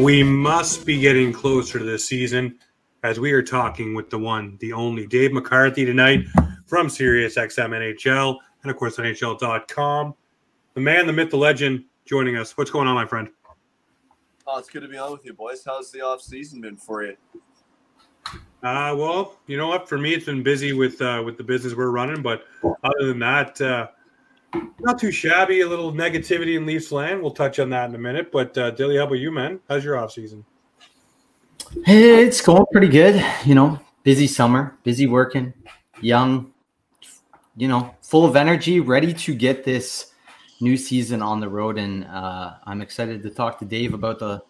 We must be getting closer to this season as we are talking with the one, the only Dave McCarthy tonight from SiriusXM NHL and, of course, NHL.com. The man, the myth, the legend joining us. What's going on, my friend? Oh, it's good to be on with you, boys. How's the off season been for you? Uh, well, you know what? For me, it's been busy with uh, with the business we're running, but other than that, uh, not too shabby. A little negativity in Leafs land. We'll touch on that in a minute. But uh, Dilly, how about you, man? How's your off season? It's going pretty good. You know, busy summer, busy working, young, you know, full of energy, ready to get this new season on the road. And uh, I'm excited to talk to Dave about the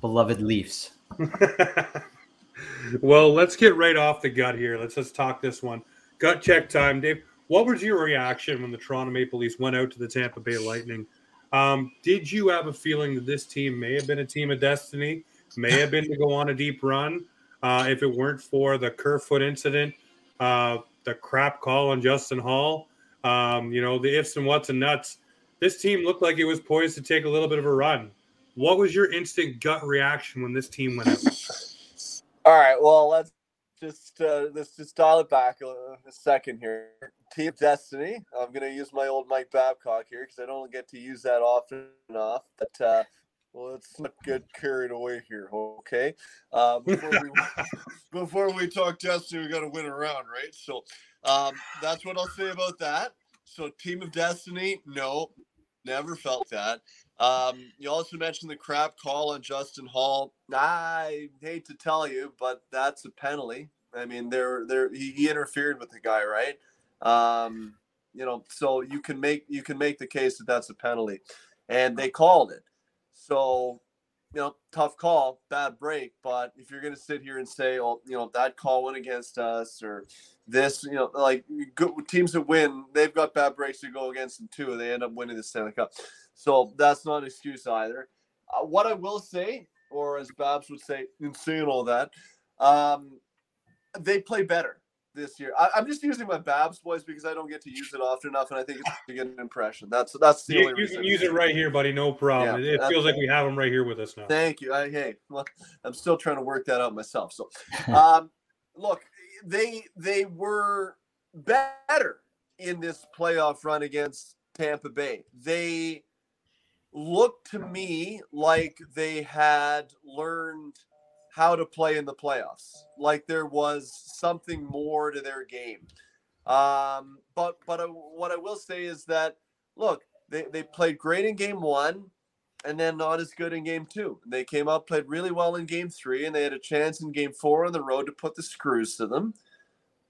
beloved Leafs. well, let's get right off the gut here. Let's just talk this one. Gut check time, Dave. What was your reaction when the Toronto Maple Leafs went out to the Tampa Bay Lightning? Um, did you have a feeling that this team may have been a team of destiny, may have been to go on a deep run uh, if it weren't for the Kerfoot incident, uh, the crap call on Justin Holl, um, you know, the ifs and whats and nuts? This team looked like it was poised to take a little bit of a run. What was your instant gut reaction when this team went out? All right, well, let's just uh, let's just dial it back a, a second here. Team Destiny. I'm gonna use my old Mike Babcock here because I don't get to use that often enough. But uh, well, let's not get carried away here, okay? Uh, before we before we talk Destiny, we got to win a round, right? So um, that's what I'll say about that. So, Team of Destiny, no, never felt that. Um, you also mentioned the crap call on Justin Holl. I hate to tell you, but that's a penalty. I mean, there, there, he, he interfered with the guy, right? Um, you know, so you can make you can make the case that that's a penalty, and they called it. So, you know, tough call, bad break. But if you're going to sit here and say, "Oh, you know, that call went against us," or this, you know, like good teams that win, they've got bad breaks to go against them too, and they end up winning the Stanley Cup. So that's not an excuse either. Uh, what I will say, or as Babs would say, in saying all that, um, they play better this year. I, am just using my Babs voice because I don't get to use it often enough, and I think it's to get an impression. That's that's the you, only you reason. can use it right here, buddy. No problem. Yeah, it feels like we have him right here with us now. Thank you. I, hey, well, I'm still trying to work that out myself. So, um, look, they they were better in this playoff run against Tampa Bay. They looked to me like they had learned how to play in the playoffs, like there was something more to their game. Um, but but uh, what I will say is that look, they, they played great in game one and then not as good in game two. They came out, played really well in game three, and they had a chance in game four on the road to put the screws to them.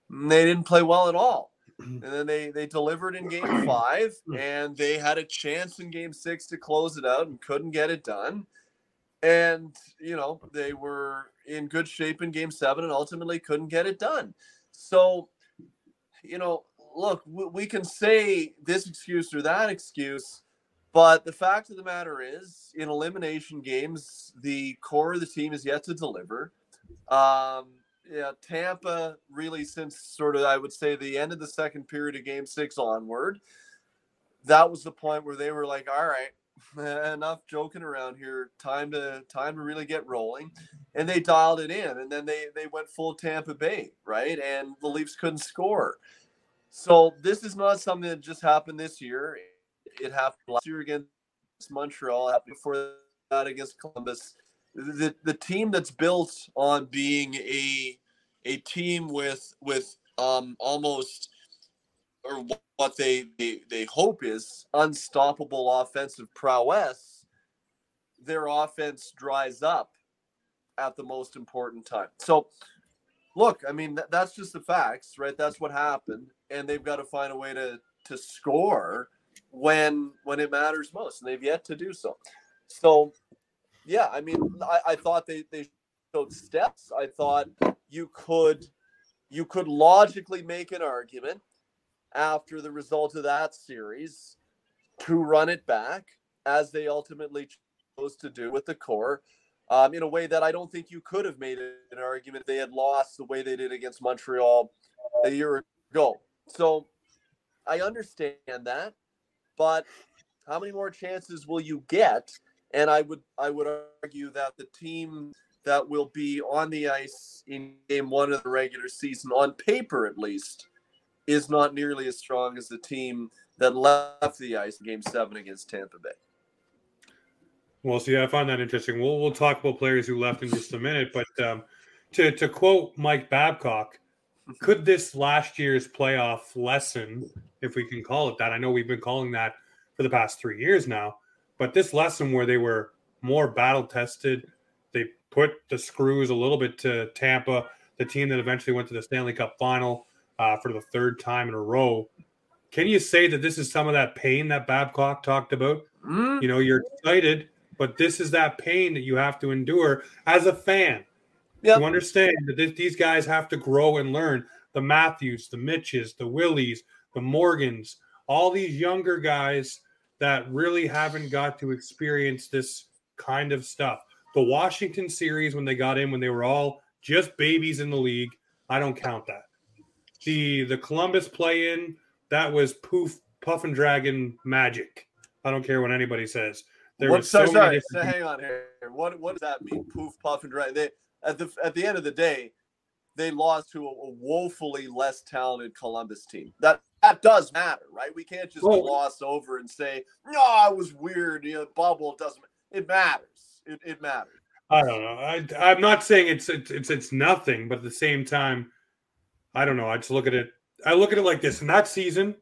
And they didn't play well at all. And then they they delivered in game five, and they had a chance in game six to close it out and couldn't get it done. And you know they were in good shape in game seven and ultimately couldn't get it done. So, you know, look, we can say this excuse or that excuse, but the fact of the matter is, in elimination games, the core of the team is yet to deliver. Um, yeah, Tampa really since sort of I would say the end of the second period of game six onward, that was the point where they were like, all right, enough joking around here. Time to time to really get rolling. And they dialed it in and then they they went full Tampa Bay, right? And the Leafs couldn't score. So this is not something that just happened this year. It happened last year against Montreal, before that against Columbus the the team that's built on being a a team with with um almost or what they they, they hope is unstoppable offensive prowess. Their offense dries up at the most important time. So look i mean th- that's just the facts right? That's what happened. And they've got to find a way to to score when when it matters most. And they've yet to do so. So yeah, I mean, I, I thought they, they showed steps. I thought you could you could logically make an argument after the result of that series to run it back as they ultimately chose to do with the core um, in a way that I don't think you could have made an argument they had lost the way they did against Montreal a year ago. So I understand that, but how many more chances will you get And I would I would argue that the team that will be on the ice in game one of the regular season, on paper at least, is not nearly as strong as the team that left the ice in game seven against Tampa Bay. Well, see, I find that interesting. We'll we'll talk about players who left in just a minute, but um, to to quote Mike Babcock, could this last year's playoff lesson, if we can call it that, I know we've been calling that for the past three years now, but this lesson where they were more battle tested, they put the screws a little bit to Tampa, the team that eventually went to the Stanley Cup final uh, for the third time in a row. Can you say that this is some of that pain that Babcock talked about? Mm. You know, you're excited, but this is that pain that you have to endure as a fan. Yep. To understand that this, these guys have to grow and learn. The Matthews, the Mitches, the Willies, the Morgans, all these younger guys that really haven't got to experience this kind of stuff. The Washington series, when they got in, when they were all just babies in the league, I don't count that. The the Columbus play in, that was poof, puff and dragon magic. I don't care what anybody says. There what, so, so sorry, so hang on here. What what does that mean? Poof, puff, and dragon. They at the at the end of the day, they lost to a, a woefully less talented Columbus team. That that does matter, right? We can't just well, gloss over and say, "No, it was weird." You know, bubble doesn't. It matters. It, it matters. I don't know. I, I'm not saying it's, it's it's it's nothing, but at the same time, I don't know. I just look at it. I look at it like this. In that season,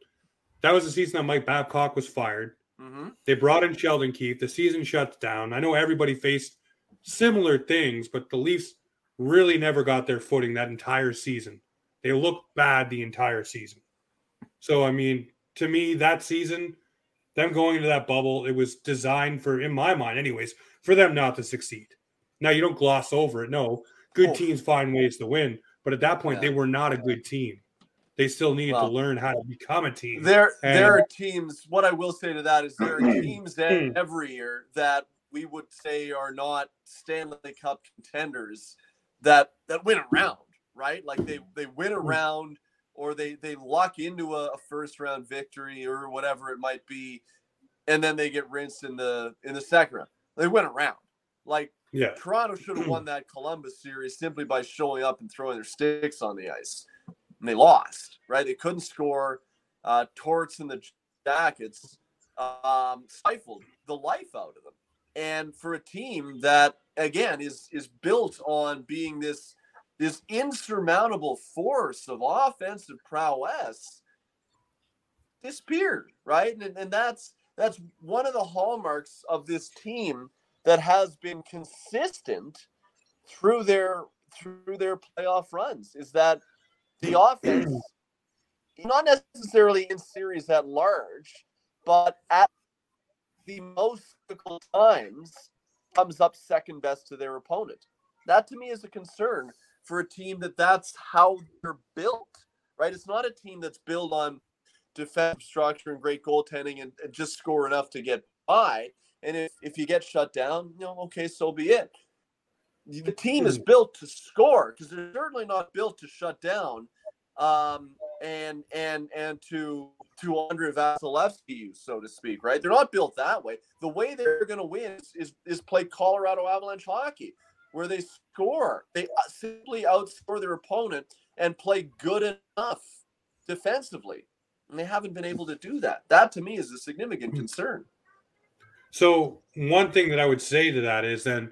that was the season that Mike Babcock was fired. Mm-hmm. They brought in Sheldon Keefe. The season shuts down. I know everybody faced similar things, but the Leafs really never got their footing that entire season. They looked bad the entire season. So, I mean, to me, that season, them going into that bubble, it was designed for, in my mind, anyways, for them not to succeed. Now, you don't gloss over it. No, good oh. teams find ways to win. But at that point, yeah. they were not a good team. They still needed well, to learn how to become a team. There, and, there are teams. What I will say to that is there are teams that every year that we would say are not Stanley Cup contenders that that win around, right? Like they they win hmm. around or they they lock into a, a first round victory or whatever it might be, and then they get rinsed in the in the second round. They went around. Like yeah. Toronto should have won that Columbus series simply by showing up and throwing their sticks on the ice. And they lost, right? They couldn't score. Uh, Torts and the Jackets um, stifled the life out of them. And for a team that again is is built on being this this insurmountable force of offensive prowess disappeared, right? And, and that's that's one of the hallmarks of this team that has been consistent through their through their playoff runs is that the offense not necessarily in series at large, but at the most difficult times comes up second best to their opponent. That to me is a concern for a team that that's how they're built, right? It's not a team that's built on defensive structure and great goaltending and, and just score enough to get by. And if, if you get shut down, you know, okay, so be it. The team is hmm. built to score because they're certainly not built to shut down um, and and and to to Andrei Vasilevskiy, so to speak, right? They're not built that way. The way they're going to win is, is, is play Colorado Avalanche hockey, where they score. They uh, simply outscore their opponent and play good enough defensively. And they haven't been able to do that. That to me is a significant hmm. concern. So one thing that I would say to that is then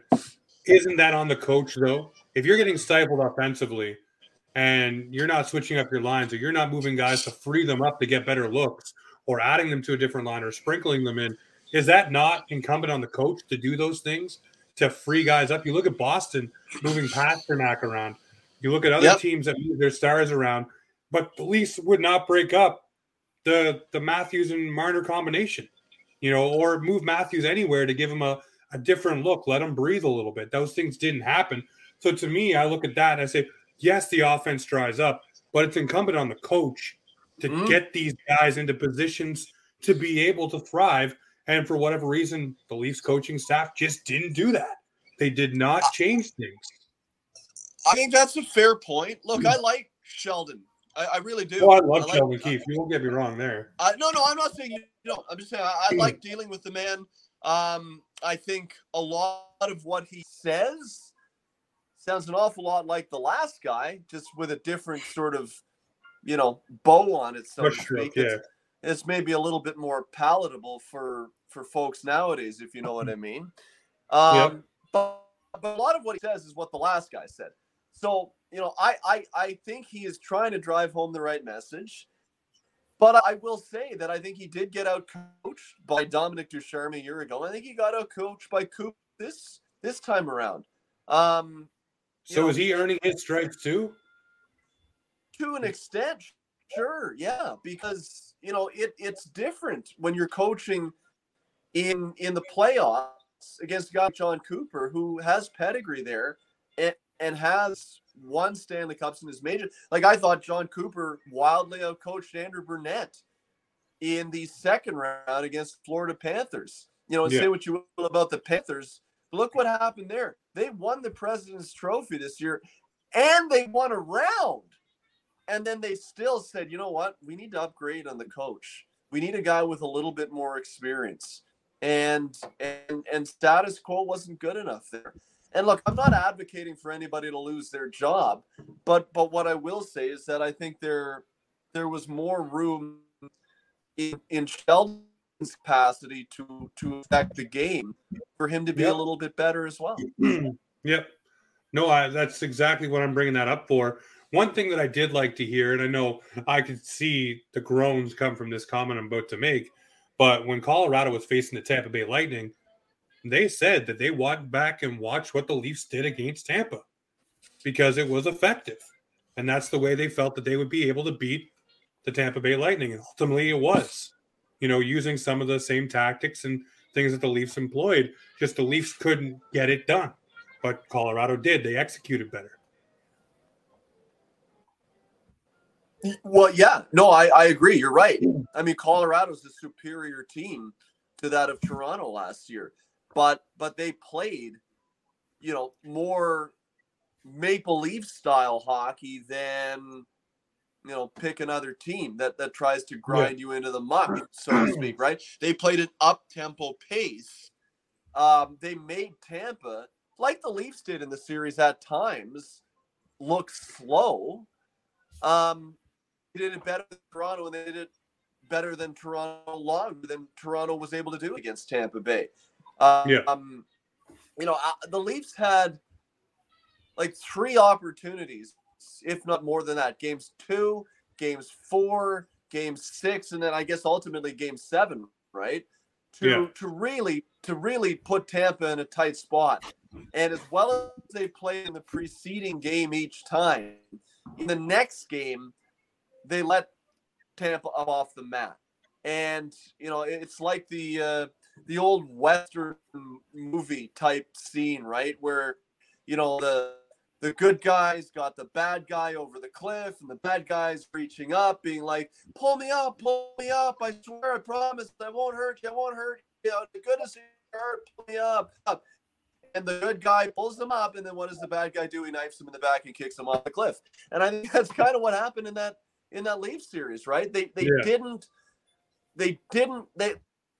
isn't that on the coach though? If you're getting stifled offensively – and you're not switching up your lines or you're not moving guys to free them up to get better looks or adding them to a different line or sprinkling them in, is that not incumbent on the coach to do those things to free guys up? You look at Boston moving Pastrnak around. You look at other yep. teams that move their stars around, but the Leafs would not break up the the Matthews and Marner combination, you know, or move Matthews anywhere to give him a, a different look, let him breathe a little bit. Those things didn't happen. So to me, I look at that and I say, yes, the offense dries up, but it's incumbent on the coach to mm-hmm. get these guys into positions to be able to thrive. And for whatever reason, the Leafs coaching staff just didn't do that. They did not change things. I think that's a fair point. Look, I like Sheldon. I, I really do. Oh, I love I like, Sheldon Keefe. You won't get me wrong there. I, no, no, I'm not saying you don't. I'm just saying I, I like dealing with the man Um, I think a lot of what he says sounds an awful lot like the last guy, just with a different sort of, you know, bow on it, so speak. yeah. It's, it's maybe a little bit more palatable for for folks nowadays, if you know what I mean. Um, Yep. but, but a lot of what he says is what the last guy said. So you know, I, I I think he is trying to drive home the right message. But I will say that I think he did get out coached by Dominic Ducharme a year ago. I think he got out coached by Coop this this time around. Um, So know, is he earning his stripes too? to an extent, sure, yeah, because you know it it's different when you're coaching in in the playoffs against a guy John Cooper who has pedigree there and, and has won Stanley Cups in his major. Like I thought John Cooper wildly outcoached Andrew Brunette in the second round against Florida Panthers. You know, and Yeah. say what you will about the Panthers. But look what happened there. They won the President's Trophy this year and they won a round. And then they still said, you know what? We need to upgrade on the coach. We need a guy with a little bit more experience. And and and status quo wasn't good enough there. And look, I'm not advocating for anybody to lose their job, but but what I will say is that I think there there was more room in, in Sheldon's capacity to to affect the game for him to be Yep. a little bit better as well. yep. No, I, that's exactly what I'm bringing that up for. One thing that I did like to hear, and I know I could see the groans come from this comment I'm about to make, but when Colorado was facing the Tampa Bay Lightning, they said that they walked back and watched what the Leafs did against Tampa because it was effective. And that's the way they felt that they would be able to beat the Tampa Bay Lightning. And ultimately, it was, you know, using some of the same tactics and things that the Leafs employed, just the Leafs couldn't get it done. But Colorado did. They executed better. Well, yeah, no, I, I agree. You're right. I mean, Colorado's a superior team to that of Toronto last year, but but they played, you know, more Maple Leaf style hockey than you know pick another team that that tries to grind you into the muck, so to speak. Right? They played an up tempo pace. Um, they made Tampa like the Leafs did in the series at times look slow. Um, they did it better than Toronto, and they did it better than Toronto longer than Toronto was able to do against Tampa Bay. Uh, Yeah. Um, you know, uh, the Leafs had like three opportunities, if not more than that. Games two, games four, game six, and then I guess ultimately game seven, right? To Yeah. to really to really put Tampa in a tight spot. And as well as they played in the preceding game each time, in the next game, they let Tampa up off the mat. And you know, it's like the uh, the old western movie type scene, right? Where you know the the good guys got the bad guy over the cliff, and the bad guys reaching up, being like, "Pull me up, pull me up! I swear, I promise, I won't hurt you. I won't hurt you. The goodness of your heart, pull me up." up. And the good guy pulls them up, and then what does the bad guy do? He knifes him in the back and kicks him off the cliff. And I think that's kind of what happened in that in that Leaf series, right? They they Yeah. didn't they didn't they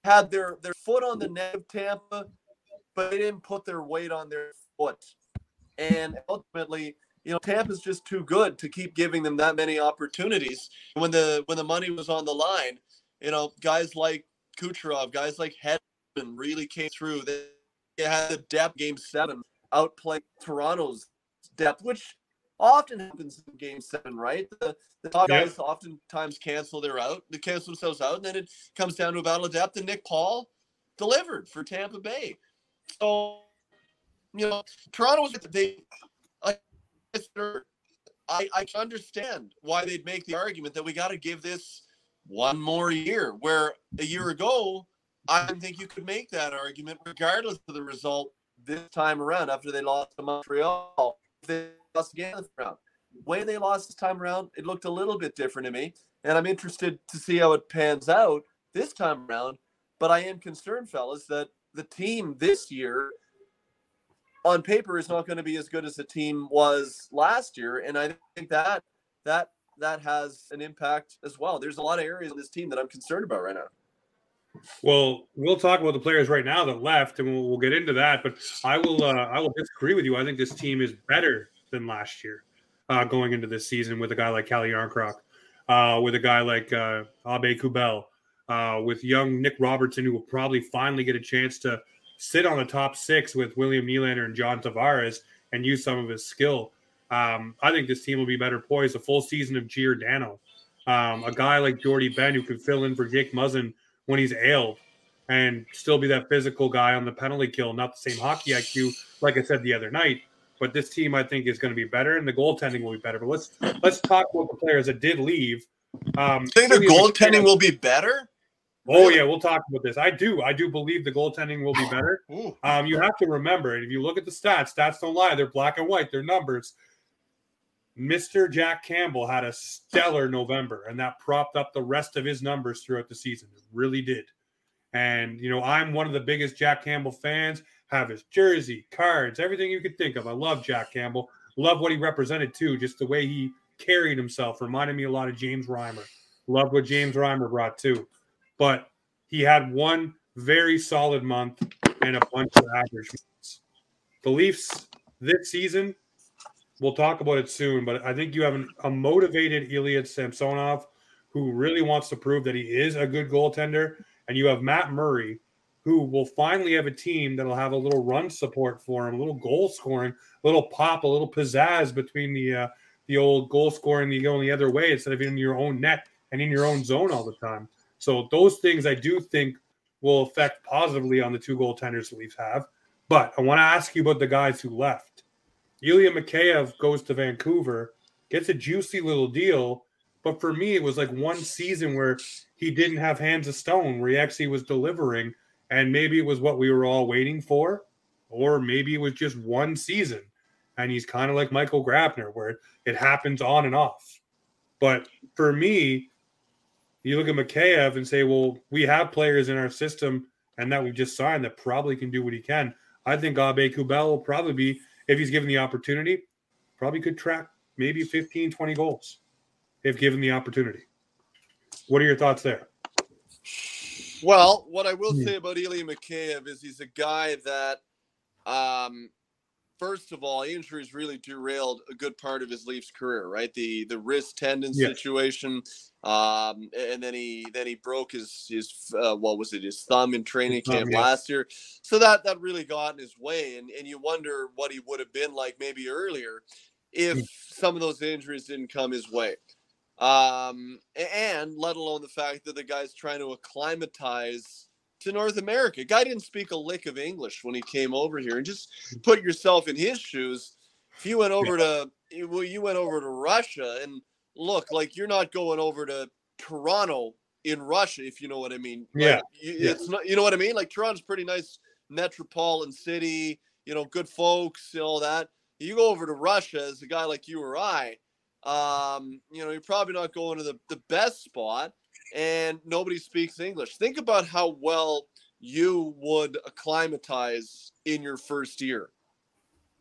had their their foot on the neck of Tampa, but they didn't put their weight on their foot. And ultimately, you know, Tampa's just too good to keep giving them that many opportunities. When the when the money was on the line, you know, guys like Kucherov, guys like Hedman really came through. They had the depth game seven outplay Toronto's depth, which often happens in game seven, right? The, the top Yeah. guys oftentimes cancel their out, they cancel themselves out, and then it comes down to a battle of depth. And Nick Paul delivered for Tampa Bay. So, you know, Toronto was they. I, I, I can understand why they'd make the argument that we got to give this one more year. Where a year ago, I didn't think you could make that argument, regardless of the result this time around. After they lost to Montreal, they lost again in the round. Way they lost this time around, it looked a little bit different to me, and I'm interested to see how it pans out this time around. But I am concerned, fellas, that the team this year, on paper, is not going to be as good as the team was last year, and I think that that that has an impact as well. There's a lot of areas in this team that I'm concerned about right now. Well, we'll talk about the players right now that left, and we'll, we'll get into that. But I will, uh, I will disagree with you. I think this team is better than last year, uh, going into this season with a guy like Calle Jarnkrok, uh, with a guy like uh, Aube-Kubel, uh, with young Nick Robertson, who will probably finally get a chance to sit on the top six with William Nylander and John Tavares and use some of his skill. Um, I think this team will be better poised. A full season of Giordano, um, a guy like Jordie Benn who can fill in for Jake Muzzin when he's ailed and still be that physical guy on the penalty kill, not the same hockey IQ, like I said the other night. But this team, I think, is going to be better, and the goaltending will be better. But let's let's talk about the players that did leave. Um, think the goaltending will be better? Oh yeah, we'll talk about this. I do. I do believe the goaltending will be better. Um, you have to remember, if you look at the stats, stats don't lie. They're black and white. They're numbers. Mr. Jack Campbell had a stellar November, and that propped up the rest of his numbers throughout the season. It really did. And you know, I'm one of the biggest Jack Campbell fans. Have his jersey, cards, everything you could think of. I love Jack Campbell. Love what he represented too. Just the way he carried himself reminded me a lot of James Reimer. Love what James Reimer brought too but he had one very solid month and a bunch of average months. The Leafs this season, we'll talk about it soon, but I think you have an, a motivated Ilya Samsonov who really wants to prove that he is a good goaltender, and you have Matt Murray who will finally have a team that'll have a little run support for him, a little goal scoring, a little pop, a little pizzazz between the uh, the old goal scoring the the other way instead of in your own net and in your own zone all the time. So those things I do think will affect positively on the two goaltenders the Leafs have. But I want to ask you about the guys who left. Ilya Mikheyev goes to Vancouver, gets a juicy little deal. But for me, it was like one season where he didn't have hands of stone, where he actually was delivering. And maybe it was what we were all waiting for, or maybe it was just one season. And he's kind of like Michael Grabner, where it happens on and off. But for me, you look at Mikheyev and say, well, we have players in our system and that we just signed that probably can do what he can. I think Aube-Kubel will probably be, if he's given the opportunity, probably could track maybe 15, 20 goals if given the opportunity. What are your thoughts there? Well, what I will say about Ilya Mikheyev is he's a guy that um, first of all, injuries really derailed a good part of his Leafs career, right? The the wrist tendon situation, um, and then he then he broke his his uh, what was it his thumb in training camp yeah. last year, so that that really got in his way, and and you wonder what he would have been like maybe earlier if some of those injuries didn't come his way. Um, and let alone the fact that the guy's trying to acclimatize to North America. Guy didn't speak a lick of English when he came over here. And just put yourself in his shoes. If you went over to well, you went over to Russia and look like you're not going over to Toronto in Russia, if you know what I mean. Like, yeah, it's not. You know what I mean? Like Toronto's pretty nice metropolitan city. You know, good folks, and all that. You go over to Russia as a guy like you or I. Um, you know, you're probably not going to the, the best spot and nobody speaks English. Think about how well you would acclimatize in your first year.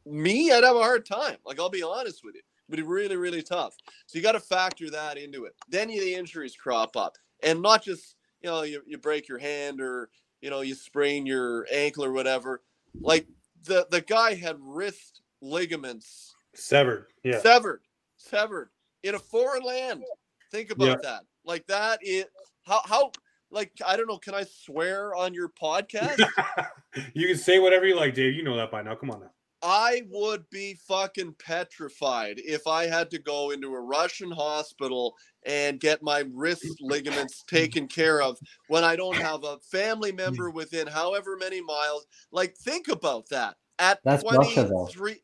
Me, I'd have a hard time. Like, I'll be honest with you. It'd be really, really tough. So you got to factor that into it. Then the injuries crop up. And not just, you know, you, you break your hand or, you know, you sprain your ankle or whatever. Like the, the guy had wrist ligaments severed. Yeah. Severed. Severed in a foreign land. Think about yeah. that. Like that is how how like I don't know. Can I swear on your podcast? you can say whatever you like, Dave. You know that by now. Come on now. I would be fucking petrified if I had to go into a Russian hospital and get my wrist ligaments taken care of when I don't have a family member within however many miles. Like, think about that. At That's 23,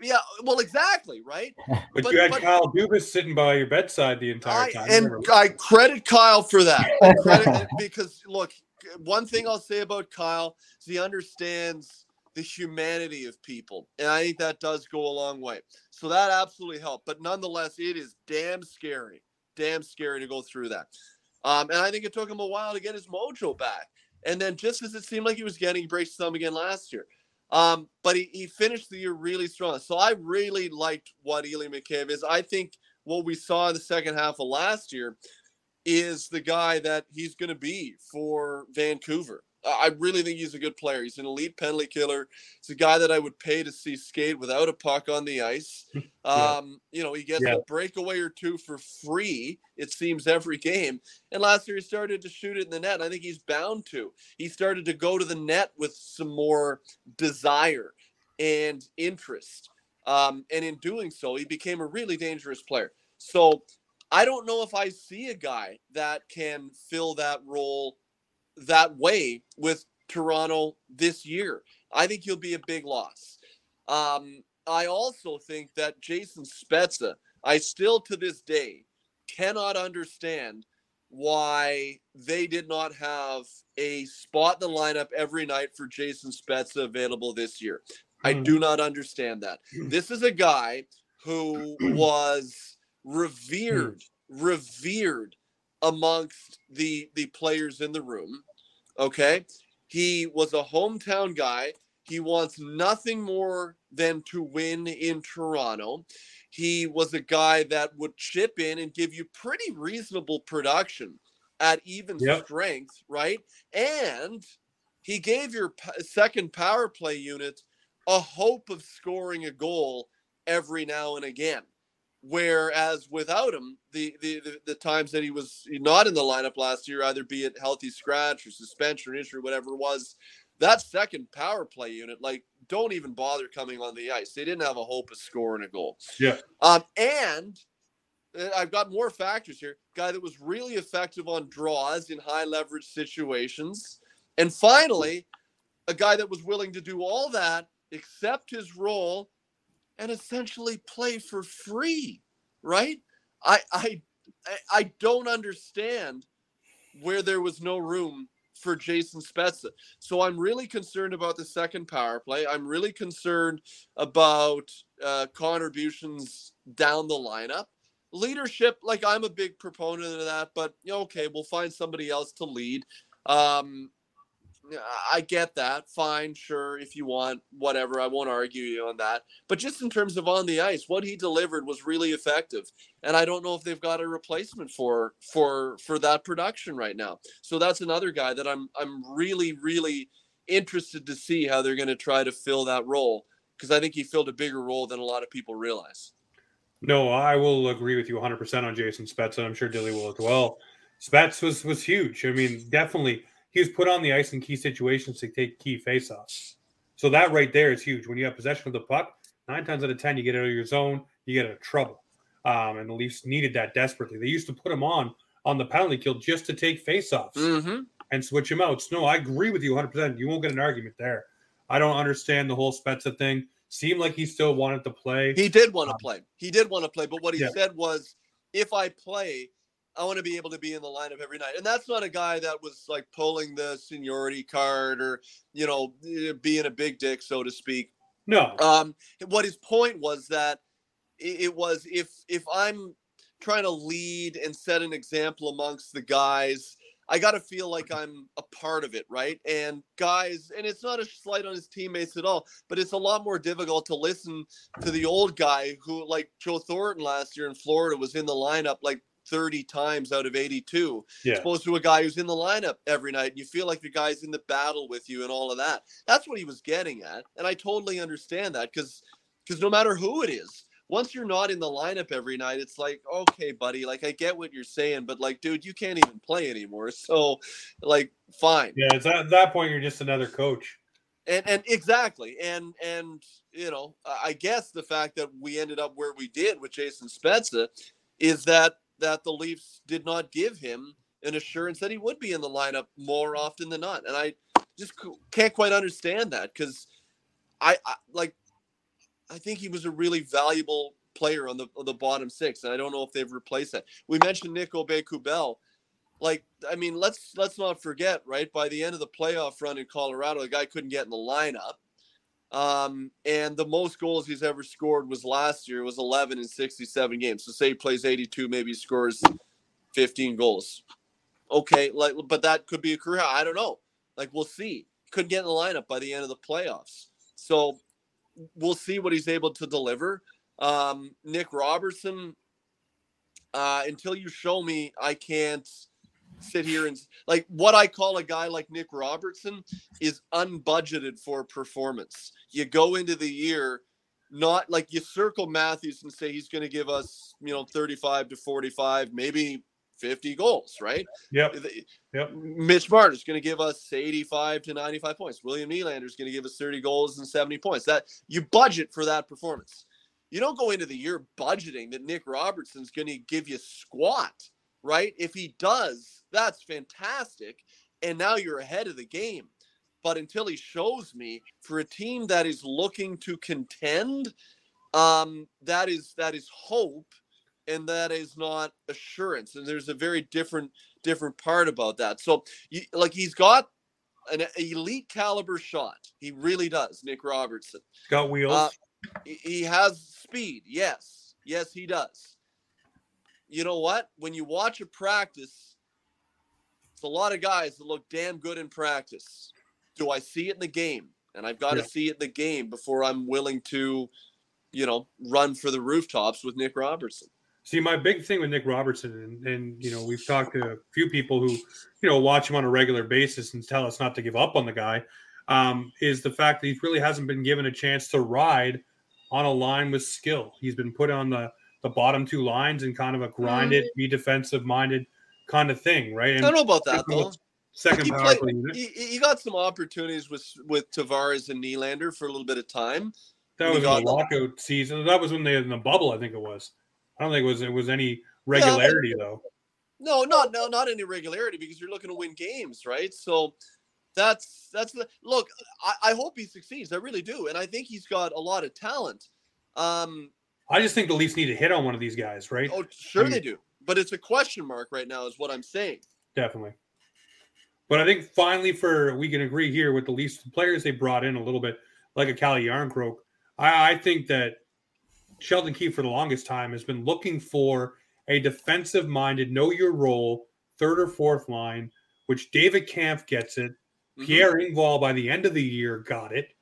yeah, well, exactly, right. But, but you had but, Kyle Dubas sitting by your bedside the entire I, time. And I credit Kyle for that. credit, because look, one thing I'll say about Kyle is he understands the humanity of people, and I think that does go a long way. So that absolutely helped. But nonetheless, it is damn scary, damn scary to go through that. Um, and I think it took him a while to get his mojo back. And then just as it seemed like he was getting, he breaks thumb again last year. Um, but he, he finished the year really strong. So I really liked what Ilya Mikheyev is. I think what we saw in the second half of last year, is the guy that he's going to be for Vancouver. I really think he's a good player. He's an elite penalty killer. He's a guy that I would pay to see skate without a puck on the ice. yeah. Um, you know, he gets yeah. a breakaway or two for free, it seems, every game. And last year he started to shoot it in the net. I think he's bound to. He started to go to the net with some more desire and interest. Um, and in doing so, he became a really dangerous player. So I don't know if I see a guy that can fill that role that way with Toronto this year. I think he'll be a big loss. Um, I also think that Jason Spezza, I still to this day cannot understand why they did not have a spot in the lineup every night for Jason Spezza available this year. I hmm. do not understand that. This is a guy who was revered, revered amongst the the players in the room. Okay. He was a hometown guy. He wants nothing more than to win in Toronto. He was a guy that would chip in and give you pretty reasonable production at even yep. strength, right? And he gave your second power play unit a hope of scoring a goal every now and again. Whereas without him, the, the, the the times that he was not in the lineup last year, either be it healthy scratch or suspension or injury, whatever it was, that second power play unit, like, don't even bother coming on the ice. They didn't have a hope of scoring a goal. Yeah. Um, and I've got more factors here. Guy that was really effective on draws in high leverage situations. And finally, a guy that was willing to do all that, accept his role, and essentially play for free, right? I I I don't understand where there was no room for Jason Spezza. So I'm really concerned about the second power play. I'm really concerned about uh, contributions down the lineup. Leadership, like I'm a big proponent of that, but okay, we'll find somebody else to lead. Um, I get that. Fine, sure, if you want, whatever. I won't argue you on that. But just in terms of on the ice, what he delivered was really effective, and I don't know if they've got a replacement for for for that production right now. So that's another guy that I'm I'm really really interested to see how they're going to try to fill that role because I think he filled a bigger role than a lot of people realize. No, I will agree with you 100% on Jason Spets, and I'm sure Dilly will as well. Spets was was huge. I mean, definitely he was put on the ice in key situations to take key faceoffs. So that right there is huge. When you have possession of the puck, nine times out of ten, you get out of your zone, you get out of trouble. Um, and the Leafs needed that desperately. They used to put him on on the penalty kill just to take faceoffs mm-hmm. and switch him out. So, no, I agree with you 100%. You won't get an argument there. I don't understand the whole Spezza thing. Seemed like he still wanted to play. He did want to um, play. He did want to play. But what he yeah. said was, if I play, I want to be able to be in the lineup every night. And that's not a guy that was like pulling the seniority card or, you know, eh, being a big dick, so to speak. No. Um, what his point was that it was if if I'm trying to lead and set an example amongst the guys, I got to feel like I'm a part of it, right? And guys, and it's not a slight on his teammates at all, but it's a lot more difficult to listen to the old guy who, like Joe Thornton last year in Florida, was in the lineup like 30 times out of 82 yeah. opposed to a guy who's in the lineup every night and you feel like the guy's in the battle with you and all of that. That's what he was getting at and i totally understand that because because no matter who it is once you're not in the lineup every night it's like okay buddy like i get what you're saying but like dude you can't even play anymore. So like fine. Yeah it's at that point you're just another coach. And and exactly and and you know i guess the fact that we ended up where we did with jason spezza is that that the Leafs did not give him an assurance that he would be in the lineup more often than not. And I just can't quite understand that because I, I, like I think he was a really valuable player on the on the bottom six, and I don't know if they've replaced that. We mentioned Nick Aube-Kubel. Like, I mean, let's let's not forget, right? By the end of the playoff run in Colorado, the guy couldn't get in the lineup. Um, and the most goals he's ever scored was last year was 11 in 67 games. So say he plays 82, maybe he scores 15 goals. Okay, like but that could be a career. I don't know. Like we'll see. Couldn't get in the lineup by the end of the playoffs. So we'll see what he's able to deliver. Um, Nick Robertson, uh, until you show me, I can't sit here and like what I call a guy like Nick Robertson is unbudgeted for performance. You go into the year not like you circle Matthews and say he's going to give us, you know, 35 to 45, maybe 50 goals, right? Yep. Yep. Mitch Marner is going to give us 85 to 95 points. William Nylander is going to give us 30 goals and 70 points. That you budget for that performance. You don't go into the year budgeting that Nick Robertson's going to give you squat, right? If he does, that's fantastic. And now you're ahead of the game. But until he shows me for a team that is looking to contend, um, that is that is hope and that is not assurance. And there's a very different different part about that. So you, like he's got an elite caliber shot. He really does, Nick Robertson. Got wheels. Uh, he has speed. Yes. Yes, he does. You know what? When you watch a practice, it's a lot of guys that look damn good in practice do I see it in the game? And I've got yeah. to see it in the game before I'm willing to, you know, run for the rooftops with Nick Robertson. See, my big thing with Nick Robertson, and, and, you know, we've talked to a few people who, you know, watch him on a regular basis and tell us not to give up on the guy, um, is the fact that he really hasn't been given a chance to ride on a line with skill. He's been put on the the bottom two lines and kind of a grinded, mm-hmm. be defensive minded kind of thing, right? And I don't know about that though. Second he power play He, he, got some opportunities with with Tavares and Nylander for a little bit of time. That was the lockout season. That was when they had in the bubble. I think it was. I don't think it was it was any regularity yeah, though. No, not no, not any regularity because you're looking to win games, right? So that's that's the look. I, I hope he succeeds. I really do, and I think he's got a lot of talent. Um, I just think the Leafs need to hit on one of these guys, right? Oh, sure I mean, they do, but it's a question mark right now, is what I'm saying. Definitely. But I think finally, for we can agree here with the least players they brought in a little bit, like a Calle Jarnkrok. I, I think that Sheldon Keefe for the longest time has been looking for a defensive-minded, know your role, third or fourth line, which David Kampf gets it. Mm-hmm. Pierre Engvall by the end of the year got it.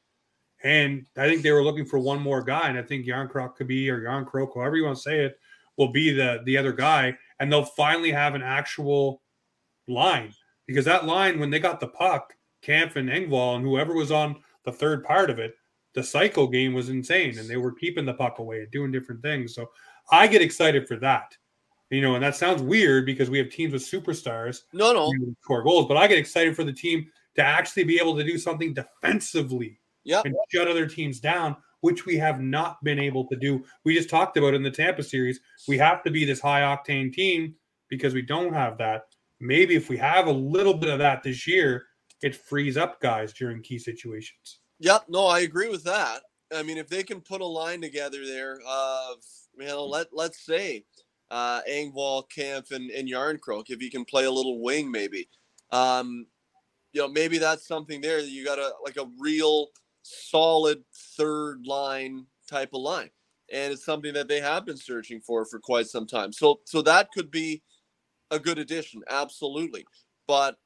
And I think they were looking for one more guy. And I think Jarnkrok could be, or Jarnkrok, however you want to say it, will be the the other guy. And they'll finally have an actual line because that line when they got the puck, Kampf and Engvall and whoever was on the third part of it, the cycle game was insane, and they were keeping the puck away and doing different things. So I get excited for that. You know, and that sounds weird because we have teams with superstars. No, no, score goals, but I get excited for the team to actually be able to do something defensively yep. and shut other teams down, which we have not been able to do. We just talked about in the Tampa series. We have to be this high octane team because we don't have that maybe if we have a little bit of that this year, it frees up guys during key situations. Yep, no, I agree with that. I mean, if they can put a line together there of, you know, let let's say uh, Engvall, Kampf, and, and Jarnkrok, if you can play a little wing, maybe, um, you know, maybe that's something there that you got a like a real solid third line type of line, and it's something that they have been searching for for quite some time. So, so that could be a good addition, absolutely. But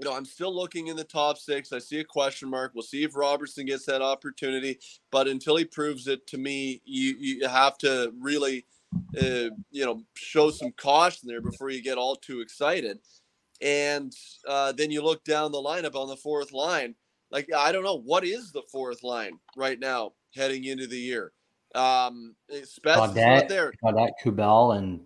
you know, I'm still looking in the top six. I see a question mark. We'll see if Robertson gets that opportunity. But until he proves it to me, you you have to really, uh, you know, show some caution there before you get all too excited. And uh, then you look down the lineup on the fourth line. Like I don't know what is the fourth line right now heading into the year. Um, Spets not there. Gaudette, Kubel, and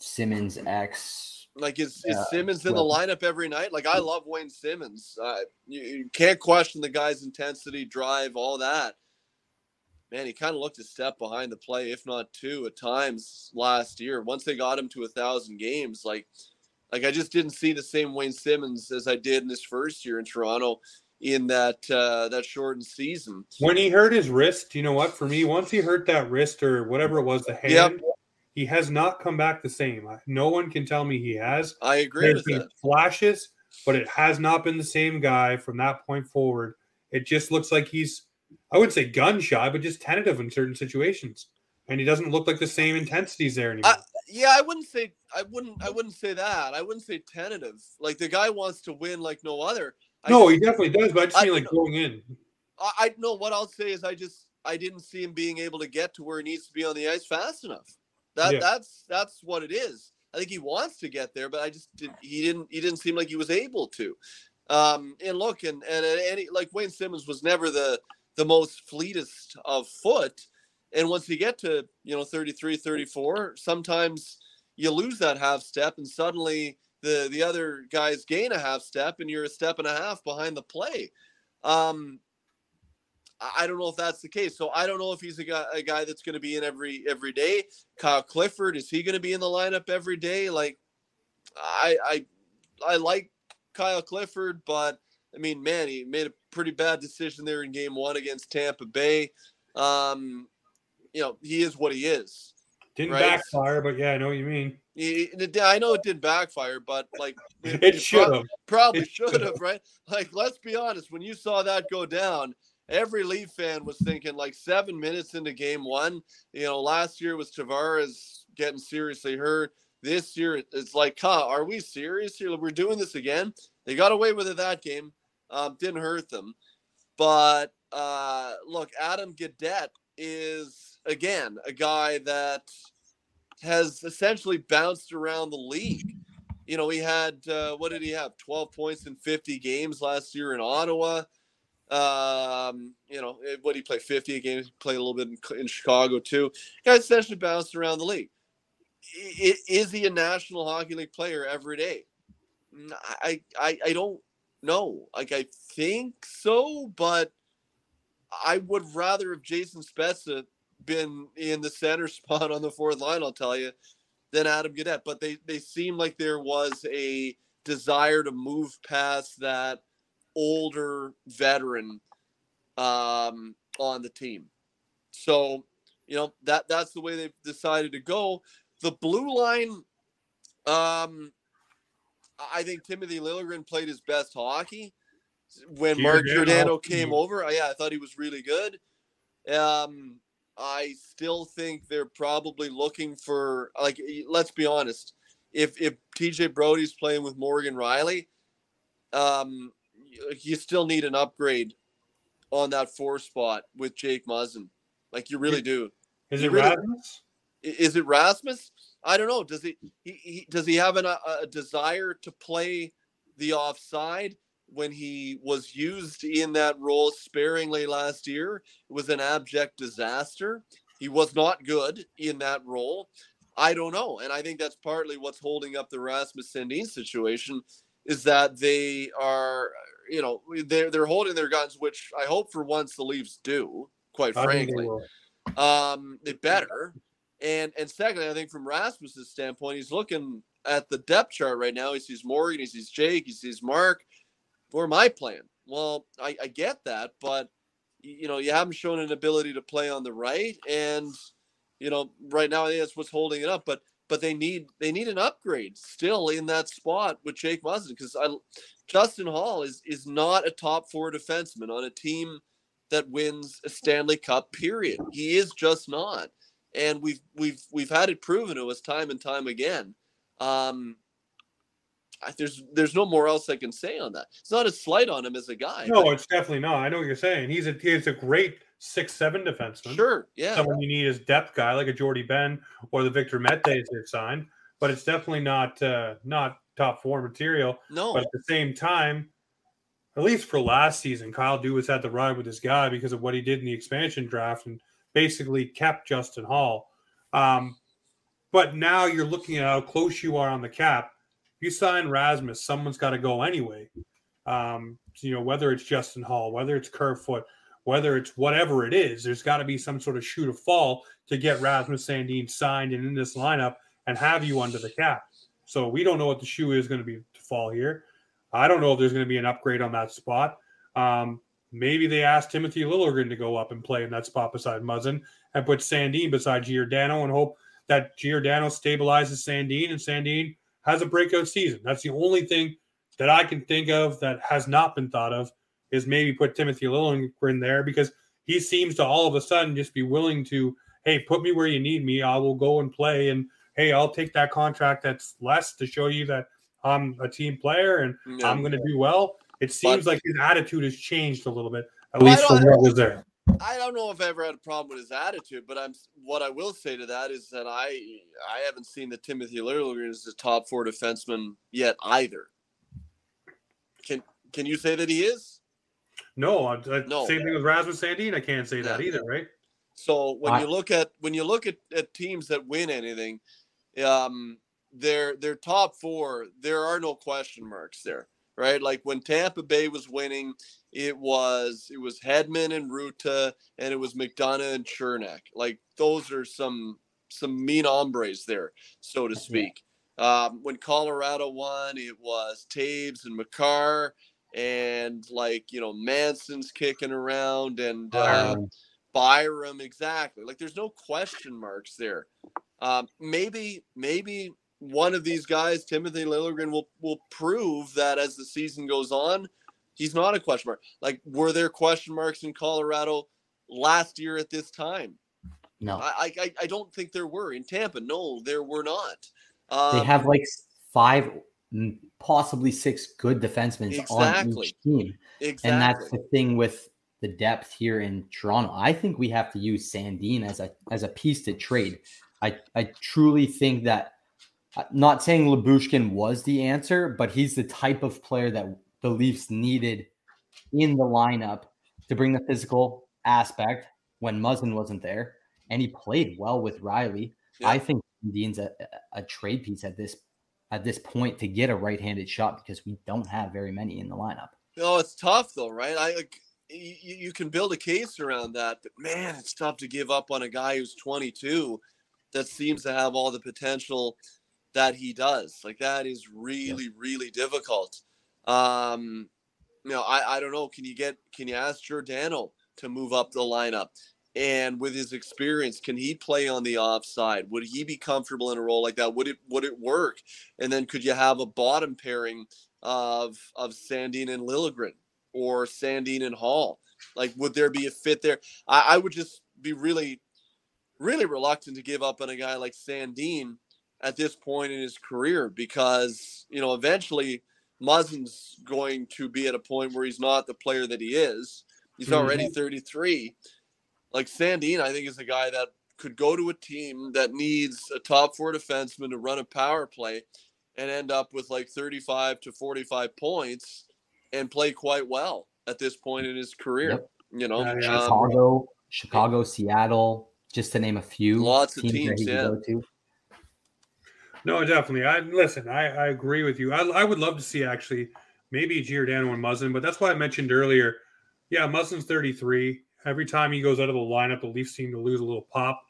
Simmonds X. Like is, is uh, Simmonds in the lineup every night? Like I love Wayne Simmonds. Uh, you, you can't question the guy's intensity, drive, all that. Man, he kind of looked a step behind the play, if not two, at times last year. Once they got him to a thousand games, like, like I just didn't see the same Wayne Simmonds as I did in his first year in Toronto in that uh, that shortened season. When he hurt his wrist, you know what? For me, once he hurt that wrist or whatever it was, the hand, yep. He has not come back the same. No one can tell me he has. I agree There's with that. Flashes, but it has not been the same guy from that point forward. It just looks like he's, I wouldn't say gun shy, but just tentative in certain situations. And he doesn't look like the same intensities there anymore. yeah, I wouldn't say I wouldn't I wouldn't say that. I wouldn't say tentative. Like the guy wants to win like no other. I no, just, he definitely does, but I just I, mean like going in. I, I know what I'll say is I just I didn't see him being able to get to where he needs to be on the ice fast enough. That yeah. that's that's what it is. I think he wants to get there, but I just did, he didn't he didn't seem like he was able to. Um, and look, and and any like Wayne Simmonds was never the the most fleetest of foot. And once you get to you know 33, 34, sometimes you lose that half step, and suddenly the the other guys gain a half step, and you're a step and a half behind the play. Um, I don't know if that's the case. So I don't know if he's a guy, a guy that's going to be in every every day. Kyle Clifford is he going to be in the lineup every day? Like, I I I like Kyle Clifford, but I mean, man, he made a pretty bad decision there in Game One against Tampa Bay. Um, you know, he is what he is. Didn't right? backfire, but yeah, I know what you mean. He, I know it did backfire, but like it, it should have. Probably should have, right? Like, let's be honest. When you saw that go down, every Leaf fan was thinking like seven minutes into game one. You know, last year was Tavares getting seriously hurt. This year it's like, huh, are we serious here? We're doing this again. They got away with it that game. Um, didn't hurt them. But uh, look, Adam Gaudette is again a guy that has essentially bounced around the league. You know, he had uh, what did he have? 12 points in 50 games last year in Ottawa. Um, you know, eh, what he played 50 a game, play a little bit in, in Chicago too. Guy essentially bounced around the league. Is he a National Hockey League player every day? I, I, I don't know. Like I think so, but I would rather have Jason Spezza been in the center spot on the fourth line. I'll tell you, than Adam Gaudette. But they they seem like there was a desire to move past that older veteran um, on the team. So, you know, that that's the way they've decided to go. The blue line, um, I think Timothy Liljegren played his best hockey when Mark Giordano came over. Yeah, I thought he was really good. Um, I still think they're probably looking for like let's be honest. If if TJ Brodie's playing with Morgan Rielly, um, you still need an upgrade on that four spot with Jake Muzzin. Like you really do. Is it really, Rasmus? Is it Rasmus? I don't know. Does he, he, he does he have an, a, a desire to play the offside when he was used in that role sparingly last year? It was an abject disaster. He was not good in that role. I don't know. And I think that's partly what's holding up the Rasmus Sandin situation is that they are you know they're they're holding their guns, which I hope for once the Leafs do. Quite frankly, they um, they better. And and secondly, I think from Rasmus's standpoint, he's looking at the depth chart right now. He sees Morgan, he sees Jake, he sees Mark. For my plan, well, I, I get that, but you know you haven't shown an ability to play on the right, and you know right now I think that's what's holding it up. But but they need they need an upgrade still in that spot with Jake Muzzin because I Justin Holl is is not a top four defenseman on a team that wins a Stanley Cup. Period. He is just not, and we've we've we've had it proven to us time and time again. Um, there's there's no more else I can say on that. It's not a slight on him as a guy. No, but, it's definitely not. I know what you're saying. He's a he's a great six seven defenseman. Sure, yeah. Someone you need is depth guy like a Jordie Benn or the Victor Mete they've signed, but it's definitely not uh, not top four material. No. But at the same time, at least for last season, Kyle Dubas had to ride with this guy because of what he did in the expansion draft and basically kept Justin Holl. Um, but now you're looking at how close you are on the cap. If you sign Rasmus, someone's got to go anyway. Um, you know, whether it's Justin Holl, whether it's Kerfoot, whether it's whatever it is, there's got to be some sort of shoot of fall to get Rasmus Sandin signed and in this lineup and have you under the cap. So we don't know what the shoe is going to be to fall here. I don't know if there's going to be an upgrade on that spot. Um, maybe they asked Timothy Liljegren to go up and play in that spot beside Muzzin and put Sandin beside Giordano and hope that Giordano stabilizes Sandin and Sandin has a breakout season. That's the only thing that I can think of that has not been thought of is maybe put Timothy Liljegren there because he seems to all of a sudden just be willing to, hey, put me where you need me. I will go and play and hey, I'll take that contract that's less to show you that I'm a team player and yeah. I'm going to do well. It seems but, like his attitude has changed a little bit, at least from what was there. I don't know if I ever had a problem with his attitude, but I'm what I will say to that is that I I haven't seen the Timothy Liljegren as a top four defenseman yet either. Can can you say that he is? No, I, I, no. same thing with Rasmus Sandin. I can't say that either, right? So when I, you look at when you look at, at teams that win anything, um, their their top four, there are no question marks there, right? Like when Tampa Bay was winning, it was it was Hedman and Rutta, and it was McDonagh and Cernak. Like those are some some mean hombres there, so to speak. Um, when Colorado won, it was Toews and Makar, and like you know Manson's kicking around and uh, Byram exactly. Like there's no question marks there. Um, maybe maybe one of these guys, Timothy Liljegren, will will prove that as the season goes on, he's not a question mark. Like were there question marks in Colorado last year at this time? No, I I, I don't think there were in Tampa. No, there were not. Um, they have like five, possibly six good defensemen exactly. on each team, exactly. and that's the thing with the depth here in Toronto. I think we have to use Sandin as a as a piece to trade. I I truly think that. Uh, not saying Lyubushkin was the answer, but he's the type of player that the Leafs needed in the lineup to bring the physical aspect when Muzzin wasn't there, and he played well with Rielly. Yeah. I think Dean's a, a trade piece at this at this point to get a right-handed shot because we don't have very many in the lineup. No, it's tough though, right? I like you, you can build a case around that, but man, it's tough to give up on a guy who's 22 that seems to have all the potential that he does. Like that is really, yeah. really difficult. Um, you know, I, I don't know. Can you get can you ask Giordano to move up the lineup? And with his experience, can he play on the offside? Would he be comfortable in a role like that? Would it would it work? And then could you have a bottom pairing of of Sandin and Liljegren or Sandin and Holl? Like, would there be a fit there? I, I would just be really, really reluctant to give up on a guy like Sandin at this point in his career because you know eventually Muzzin's going to be at a point where he's not the player that he is. He's mm-hmm. already 33. Like Sandin, I think is a guy that could go to a team that needs a top four defenseman to run a power play and end up with like 35 to 45 points and play quite well at this point in his career. Yep. You know, um, Chicago, Chicago, Seattle, just to name a few. Lots of teams, yeah. No, definitely. I listen. I, I agree with you. I, I would love to see actually maybe Giordano and Muzzin, but that's why I mentioned earlier. Yeah, Muzzin's 33. Every time he goes out of the lineup, the Leafs seem to lose a little pop.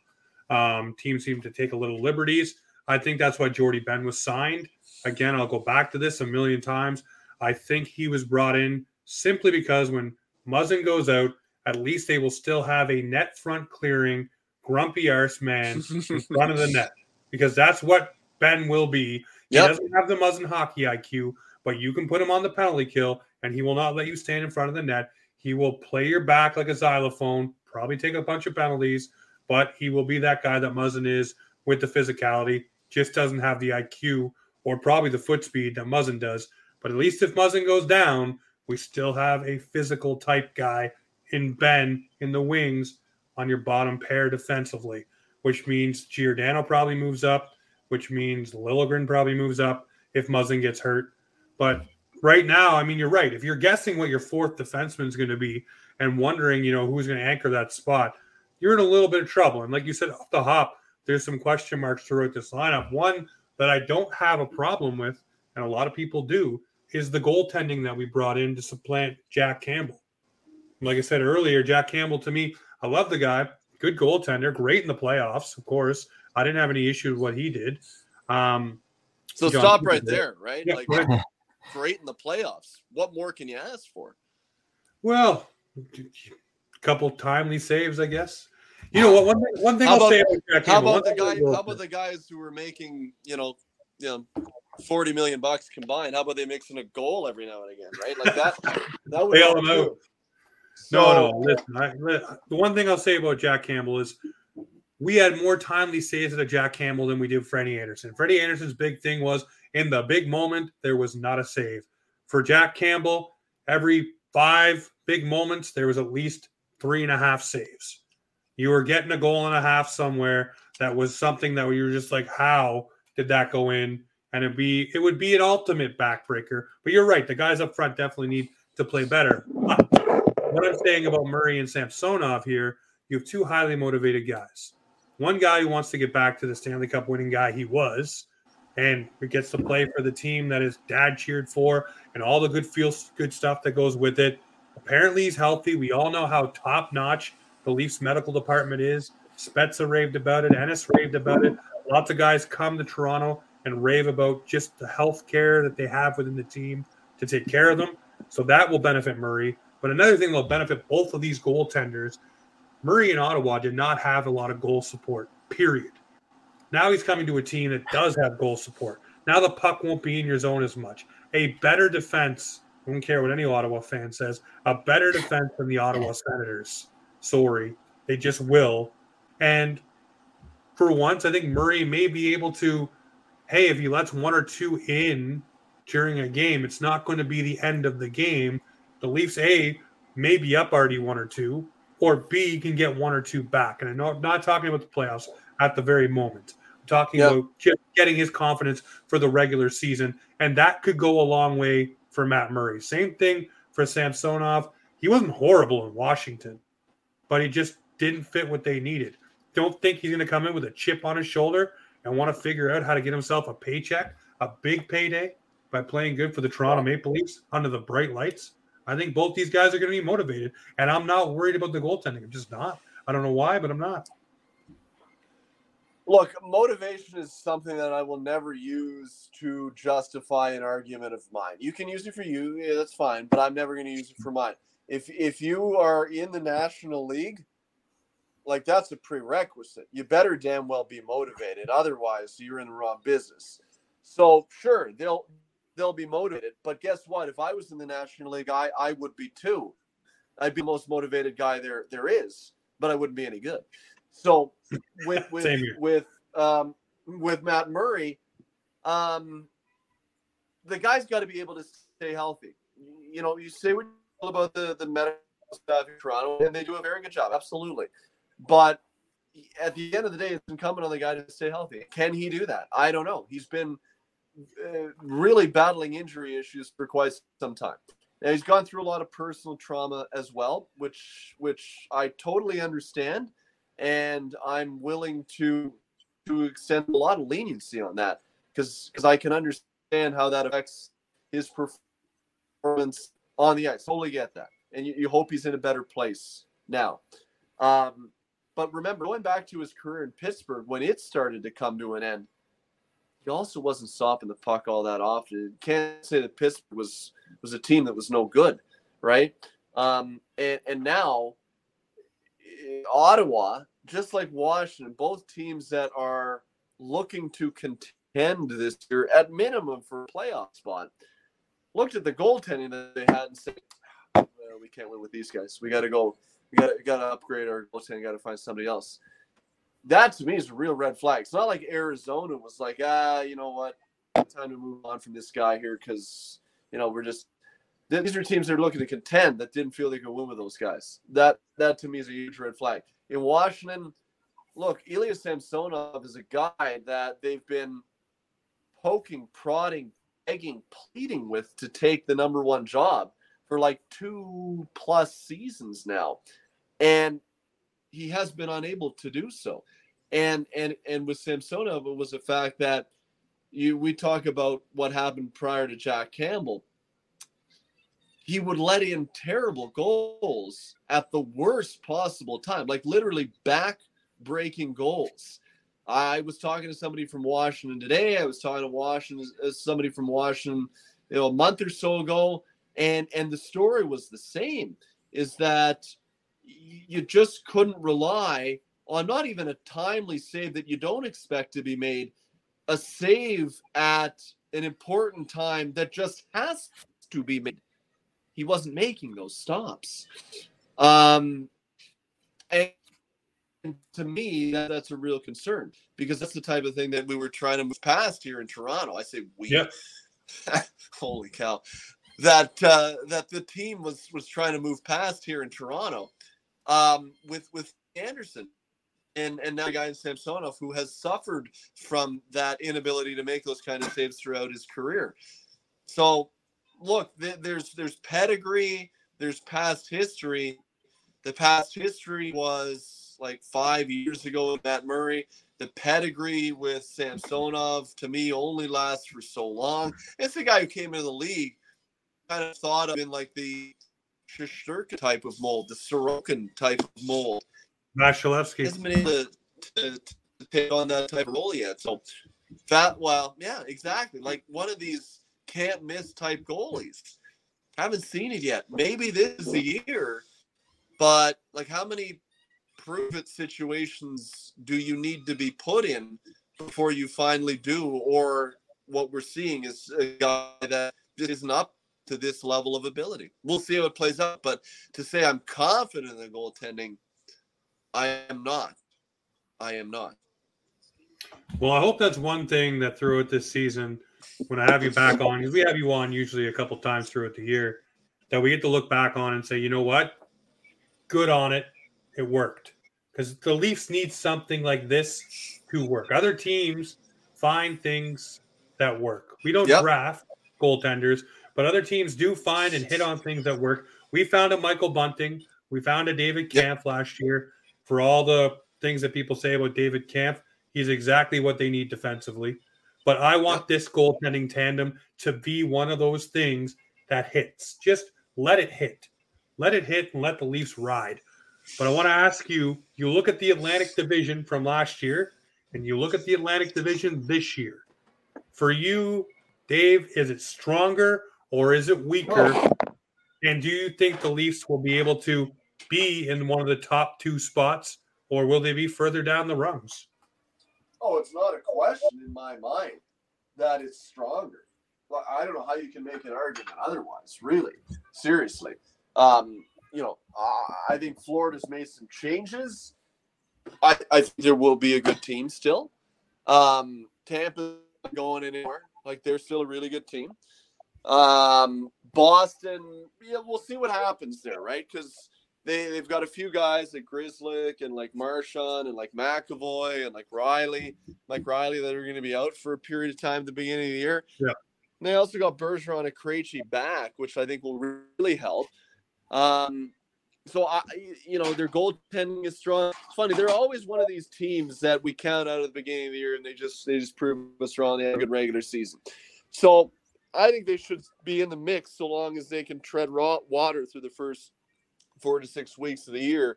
Um, teams seem to take a little liberties. I think that's why Jordie Benn was signed. Again, I'll go back to this a million times. I think he was brought in simply because when Muzzin goes out, at least they will still have a net front clearing, grumpy arse man in front of the net because that's what Benn will be. He yep. doesn't have the Muzzin hockey IQ, but you can put him on the penalty kill, and he will not let you stand in front of the net. He will play your back like a xylophone, probably take a bunch of penalties, but he will be that guy that Muzzin is with the physicality. Just doesn't have the IQ or probably the foot speed that Muzzin does. But at least if Muzzin goes down, we still have a physical type guy in Benn in the wings on your bottom pair defensively, which means Giordano probably moves up which means Liljegren probably moves up if Muzzin gets hurt. But right now, I mean, you're right. If you're guessing what your fourth defenseman is going to be and wondering, you know, who's going to anchor that spot, you're in a little bit of trouble. And like you said, off the hop, there's some question marks throughout this lineup. One that I don't have a problem with, and a lot of people do, is the goaltending that we brought in to supplant Jack Campbell. Like I said earlier, Jack Campbell to me, I love the guy, good goaltender, great in the playoffs, of course. I didn't have any issue with what he did. Um, so John stop right there, right? Yeah, like right. great in the playoffs. What more can you ask for? Well, a couple timely saves, I guess. You know what? One thing, one thing how I'll about, say about How about the guy? How about the guys who were making, you know, you know, forty million bucks combined? How about they mixing a goal every now and again, right? Like that. that would bail them out. No, no. Listen, I, the one thing I'll say about Jack Campbell is we had more timely saves at Jack Campbell than we did Freddie Andersen. Freddie Andersen's big thing was in the big moment, there was not a save. For Jack Campbell, every five big moments, there was at least three and a half saves. You were getting a goal and a half somewhere that was something that you were just like, how did that go in? And it'd be it would be an ultimate backbreaker. But you're right, the guys up front definitely need to play better. But what I'm saying about Murray and Samsonov here, you have two highly motivated guys. One guy who wants to get back to the Stanley Cup winning guy he was, and gets to play for the team that his dad cheered for, and all the good feels good stuff that goes with it. Apparently, he's healthy. We all know how top notch the Leafs medical department is. Spezza raved about it. Ennis raved about it. Lots of guys come to Toronto and rave about just the health care that they have within the team to take care of them. So that will benefit Murray. But another thing that will benefit both of these goaltenders Murray in Ottawa did not have a lot of goal support, period. Now he's coming to a team that does have goal support. Now the puck won't be in your zone as much. A better defense, I don't care what any Ottawa fan says, a better defense than the Ottawa Senators. Sorry, they just will. And for once, I think Murray may be able to, hey, if he lets one or two in during a game, it's not going to be the end of the game. The Leafs, A, may be up already one or two, or B, can get one or two back. And I'm not talking about the playoffs at the very moment. I'm talking yep. about just getting his confidence for the regular season. And that could go a long way for Matt Murray. Same thing for Samsonov. He wasn't horrible in Washington, but he just didn't fit what they needed. Don't think he's going to come in with a chip on his shoulder and want to figure out how to get himself a paycheck, a big payday by playing good for the Toronto Maple Leafs under the bright lights. I think both these guys are going to be motivated, and I'm not worried about the goaltending. I'm just not. I don't know why, but I'm not. Look, motivation is something that I will never use to justify an argument of mine. You can use it for you, yeah, that's fine, but I'm never going to use it for mine. If if you are in the National League, like that's a prerequisite. You better damn well be motivated, otherwise you're in the wrong business. So sure, they'll they'll be motivated. But guess what? If I was in the National League, I, I would be too. I'd be the most motivated guy there there is, but I wouldn't be any good. So with with with um, with Matt Murray, um, the guy's got to be able to stay healthy. You know, you say what about the the medical staff in Toronto, and they do a very good job, absolutely. But at the end of the day, it's incumbent on the guy to stay healthy. Can he do that? I don't know. He's been really battling injury issues for quite some time. Now he's gone through a lot of personal trauma as well, which which I totally understand, and I'm willing to to extend a lot of leniency on that because because I can understand how that affects his performance on the ice. Totally get that, and you, you hope he's in a better place now. Um, but remember, going back to his career in Pittsburgh when it started to come to an end, he also wasn't stopping the puck all that often. Can't say that Pittsburgh was was a team that was no good, right? Um, and and now eh, Ottawa, just like Washington, both teams that are looking to contend this year at minimum for a playoff spot, looked at the goaltending that they had and said, well, "We can't win with these guys. We got to go. We got got to upgrade our goaltending. Got to find somebody else." That to me is a real red flag. It's not like Arizona was like, ah, you know what, time to move on from this guy here because you know we're just these are teams that are looking to contend that didn't feel they could win with those guys. That that to me is a huge red flag. In Washington, look, Ilya Samsonov is a guy that they've been poking, prodding, begging, pleading with to take the number one job for like two plus seasons now. And he has been unable to do so. And and and with Samsonov, it was the fact that you we talk about what happened prior to Jack Campbell. He would let in terrible goals at the worst possible time, like literally back breaking goals. I was talking to somebody from Washington today. I was talking to Washington as somebody from Washington, you know, a month or so ago, and and the story was the same. Is that you just couldn't rely on not even a timely save that you don't expect to be made, a save at an important time that just has to be made. He wasn't making those stops. Um, and to me, that, that's a real concern because that's the type of thing that we were trying to move past here in Toronto. I say we. Yep. Holy cow. That uh, that the team was was trying to move past here in Toronto um, with with Andersen and and now a guy in Samsonov who has suffered from that inability to make those kind of saves throughout his career. So, look, th- there's there's pedigree, there's past history. The past history was like five years ago with Matt Murray. The pedigree with Samsonov to me only lasts for so long. It's the guy who came into the league, kind of thought of in like the Shesterkin type of mold, the Sorokin type of mold. Vasilevskiy hasn't been able to, to, to take on that type of role yet. So, that well, yeah, exactly. Like one of these can't miss type goalies. Haven't seen it yet. Maybe this is the year, but like how many prove it situations do you need to be put in before you finally do? Or what we're seeing is a guy that isn't up to this level of ability. We'll see how it plays out. But to say I'm confident in the goaltending, I am not. I am not. Well, I hope that's one thing that throughout this season, when I have you back on, because we have you on usually a couple times throughout the year, that we get to look back on and say, you know what? Good on it. It worked. Because the Leafs need something like this to work. Other teams find things that work. We don't Yep. draft goaltenders, but other teams do find and hit on things that work. We found a Michael Bunting. We found a David. Kampf last year. For all the things that people say about David Kampf, he's exactly what they need defensively. But I want this goaltending tandem to be one of those things that hits. Just let it hit. Let it hit and let the Leafs ride. But I want to ask you you look at the Atlantic Division from last year and you look at the Atlantic Division this year. For you, Dave, is it stronger or is it weaker? And do you think the Leafs will be able to be in one of the top two spots or will they be further down the rungs? Oh, it's not a question in my mind that it's stronger. Well, I don't know how you can make an argument otherwise. Really, seriously. Um, you know, I- think Florida's made some changes. I, I think there will be a good team still. Um, Tampa going anywhere. Like they're still a really good team. Um, Boston, yeah, we'll see what happens there, right? Because they they've got a few guys like Grzelcyk and like Marchand and like McAvoy and like Riley, like Riley that are going to be out for a period of time at the beginning of the year. Yeah. And they also got Bergeron and Krejci back, which I think will really help. Um, so I, you know, their goaltending is strong. It's funny; they're always one of these teams that we count out at the beginning of the year, and they just they just prove us wrong. They had a good regular season, so I think they should be in the mix so long as they can tread raw water through the first four to six weeks of the year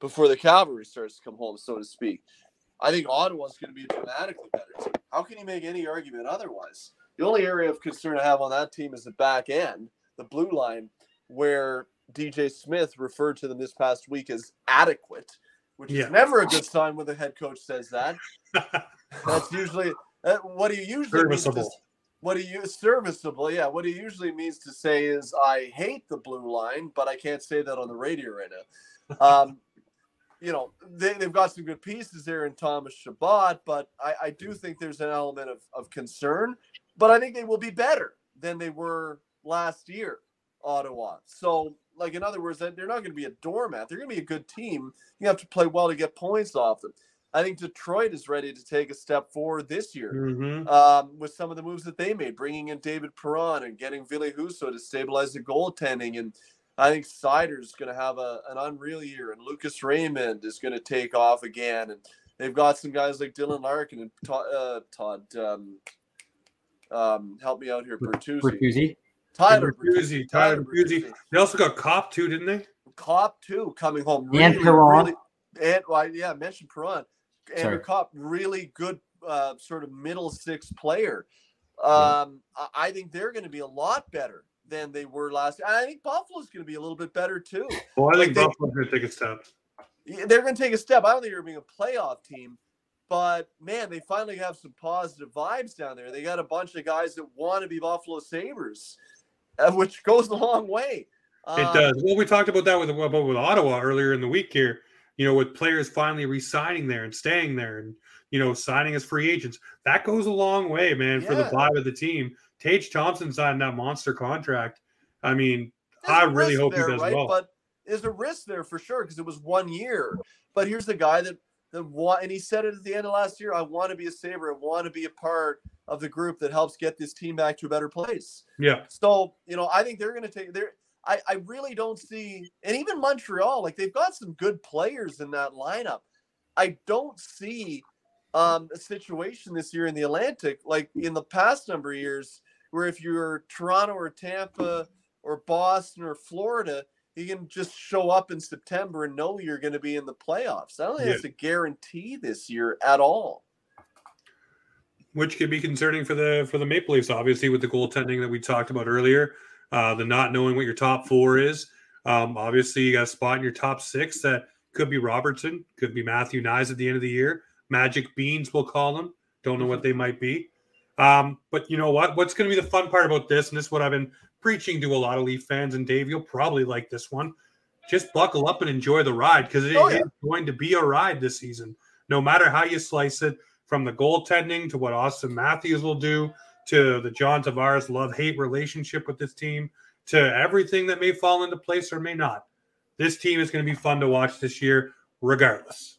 before the cavalry starts to come home, so to speak. I think Ottawa's going to be dramatically better. How can you make any argument otherwise? The only area of concern I have on that team is the back end, the blue line, where DJ Smith referred to them this past week as adequate, which Yeah. is never a good sign when the head coach says that. That's usually uh, what he usually means to- Serviceable. What he serviceable, yeah. What he usually means to say is, "I hate the blue line," but I can't say that on the radio right now. Um, you know, they, they've got some good pieces there in Thomas Chabot, but I, I do think there's an element of, of concern. But I think they will be better than they were last year, Ottawa. So, like in other words, they're not going to be a doormat. They're going to be a good team. You have to play well to get points off them. I think Detroit is ready to take a step forward this year Mhm. um, with some of the moves that they made, bringing in David Perron and getting Ville Husso to stabilize the goaltending. And I think Seider's going to have a, an unreal year, and Lucas Raymond is going to take off again. And they've got some guys like Dylan Larkin and Todd, uh, Todd um, um, help me out here, Bertuzzi. Bertuzzi. Tyler Bertuzzi, Tyler Bertuzzi. They also got Copp too, didn't they? Copp too coming home. And Perron. really, and well, yeah, I mentioned Perron. Andrew Sorry. Copp, really good, uh, sort of middle six player. Um, I- I think they're going to be a lot better than they were last. And I think Buffalo's going to be a little bit better too. Well, I Like think they, Buffalo's going to take a step. They're going to take a step. I don't think they're being a playoff team, but man, they finally have some positive vibes down there. They got a bunch of guys that want to be Buffalo Sabres, uh, which goes a long way. It Um, does. Well, we talked about that with about with Ottawa earlier in the week here. You know, with players finally resigning there and staying there, and you know, signing as free agents. That goes a long way, man, for the Yeah. vibe of the team. Tage Thompson signed that monster contract. I mean, there's I really hope he does right? well. But there's a risk there for sure because it was one year. But here's the guy that that want, and he said it at the end of last year. I want to be a saver. I want to be a part of the group that helps get this team back to a better place. Yeah. So you know, I think they're going to take. They're. I, I really don't see, and even Montreal, like they've got some good players in that lineup. I don't see um, a situation this year in the Atlantic like in the past number of years where if you're Toronto or Tampa or Boston or Florida, you can just show up in September and know you're going to be in the playoffs. I don't think yeah. it's a guarantee this year at all. Which could be concerning for the for the Maple Leafs, obviously, with the goaltending that we talked about earlier, uh, the not knowing what your top four is. Um, obviously, you got a spot in your top six that could be Robertson, could be Matthew Knies at the end of the year. Magic Beans, we'll call them. Don't know what they might be. Um, but you know what? What's going to be the fun part about this, and this is what I've been preaching to a lot of Leaf fans, and Dave, you'll probably like this one. Just buckle up and enjoy the ride because it oh, yeah. is going to be a ride this season. No matter how you slice it, from the goaltending to what Auston Matthews will do, to the John Tavares love hate relationship with this team, to everything that may fall into place or may not. This team is going to be fun to watch this year, regardless.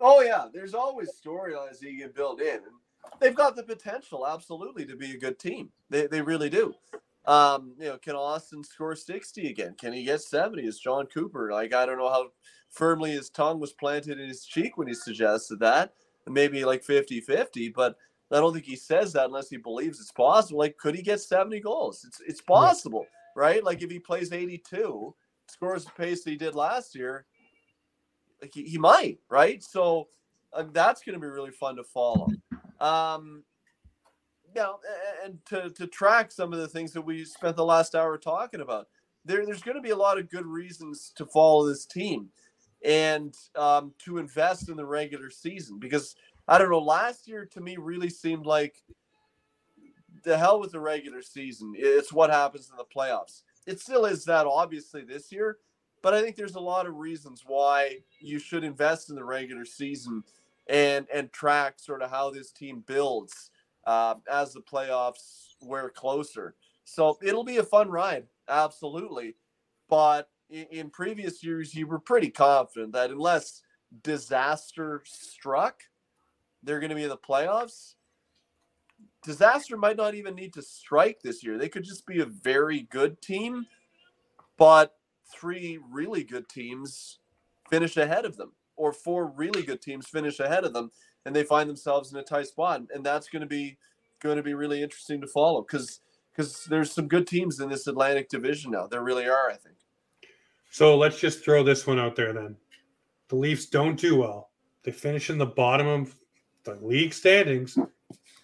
Oh yeah, there's always storylines that you can build in. They've got the potential, absolutely, to be a good team. They, they really do. Um, you know, can Auston score 60 again? Can he get 70? Is John Cooper? Like, I don't know how firmly his tongue was planted in his cheek when he suggested that. Maybe like 50 50, but I don't think he says that unless he believes it's possible. Like, could he get 70 goals? It's it's possible, right? Like, if he plays 82, scores the pace that he did last year, like he, he might, right? So uh, that's going to be really fun to follow. Um, you know, and to, to track some of the things that we spent the last hour talking about. There, there's going to be a lot of good reasons to follow this team and um, to invest in the regular season because I don't know. Last year to me really seemed like the hell with the regular season. It's what happens in the playoffs. It still is that obviously this year, but I think there's a lot of reasons why you should invest in the regular season and and track sort of how this team builds uh, as the playoffs wear closer. So it'll be a fun ride, absolutely. But in, in previous years, you were pretty confident that unless disaster struck, they're going to be in the playoffs. Disaster might not even need to strike this year. They could just be a very good team, but three really good teams finish ahead of them, or four really good teams finish ahead of them and they find themselves in a tight spot, and that's going to be going to be really interesting to follow because because there's some good teams in this Atlantic Division now. There really are, I think. So let's just throw this one out there then. The Leafs don't do well. They finish in the bottom of the league standings,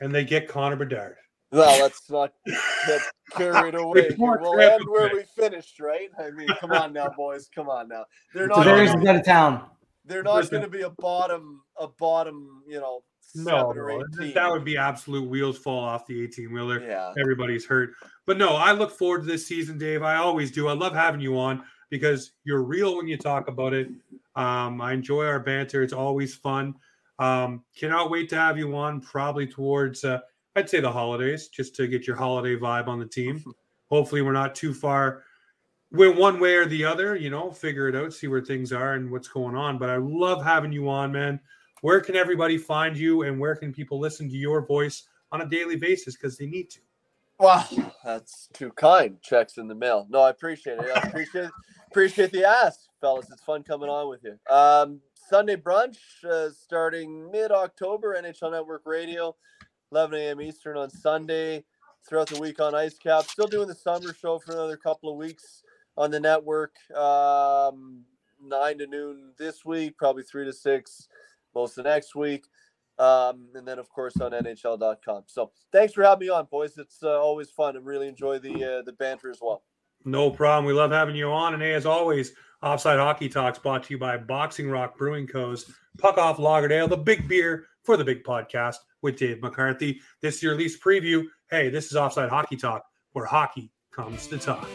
and they get Connor Bedard. Well, let's not get carried away. We'll end where we finished, right? I mean, come on now, boys. Come on now. They're not. Bears out of town. They're not going to be a bottom, a bottom, you know, no, that would be absolute wheels fall off the 18 wheeler. Yeah. Everybody's hurt. But no, I look forward to this season, Dave. I always do. I love having you on because you're real when you talk about it. Um, I enjoy our banter. It's always fun. Um, cannot wait to have you on probably towards, uh, I'd say the holidays, just to get your holiday vibe on the team. Hopefully, we're not too far went one way or the other, you know, figure it out, see where things are and what's going on. But I love having you on, man. Where can everybody find you and where can people listen to your voice on a daily basis because they need to? Wow, that's too kind. Checks in the mail. No, I appreciate it. I appreciate appreciate the ask, fellas. It's fun coming on with you. Um, Sunday brunch uh, starting mid October, NHL Network Radio, 11 a.m. Eastern on Sunday. Throughout the week on Ice Cap. Still doing the summer show for another couple of weeks on the network. Um, nine to noon this week, probably three to six most of next week. Um, and then, of course, on NHL.com. So thanks for having me on, boys. It's uh, always fun and really enjoy the uh, the banter as well. No problem. We love having you on. And as always, Offside Hockey Talks brought to you by Boxing Rock Brewing Co.'s Puck Off Lagerdale, the big beer for the big podcast with Dave McCarthy. This is your Leafs preview. Hey, this is Offside Hockey Talk, where hockey comes to talk.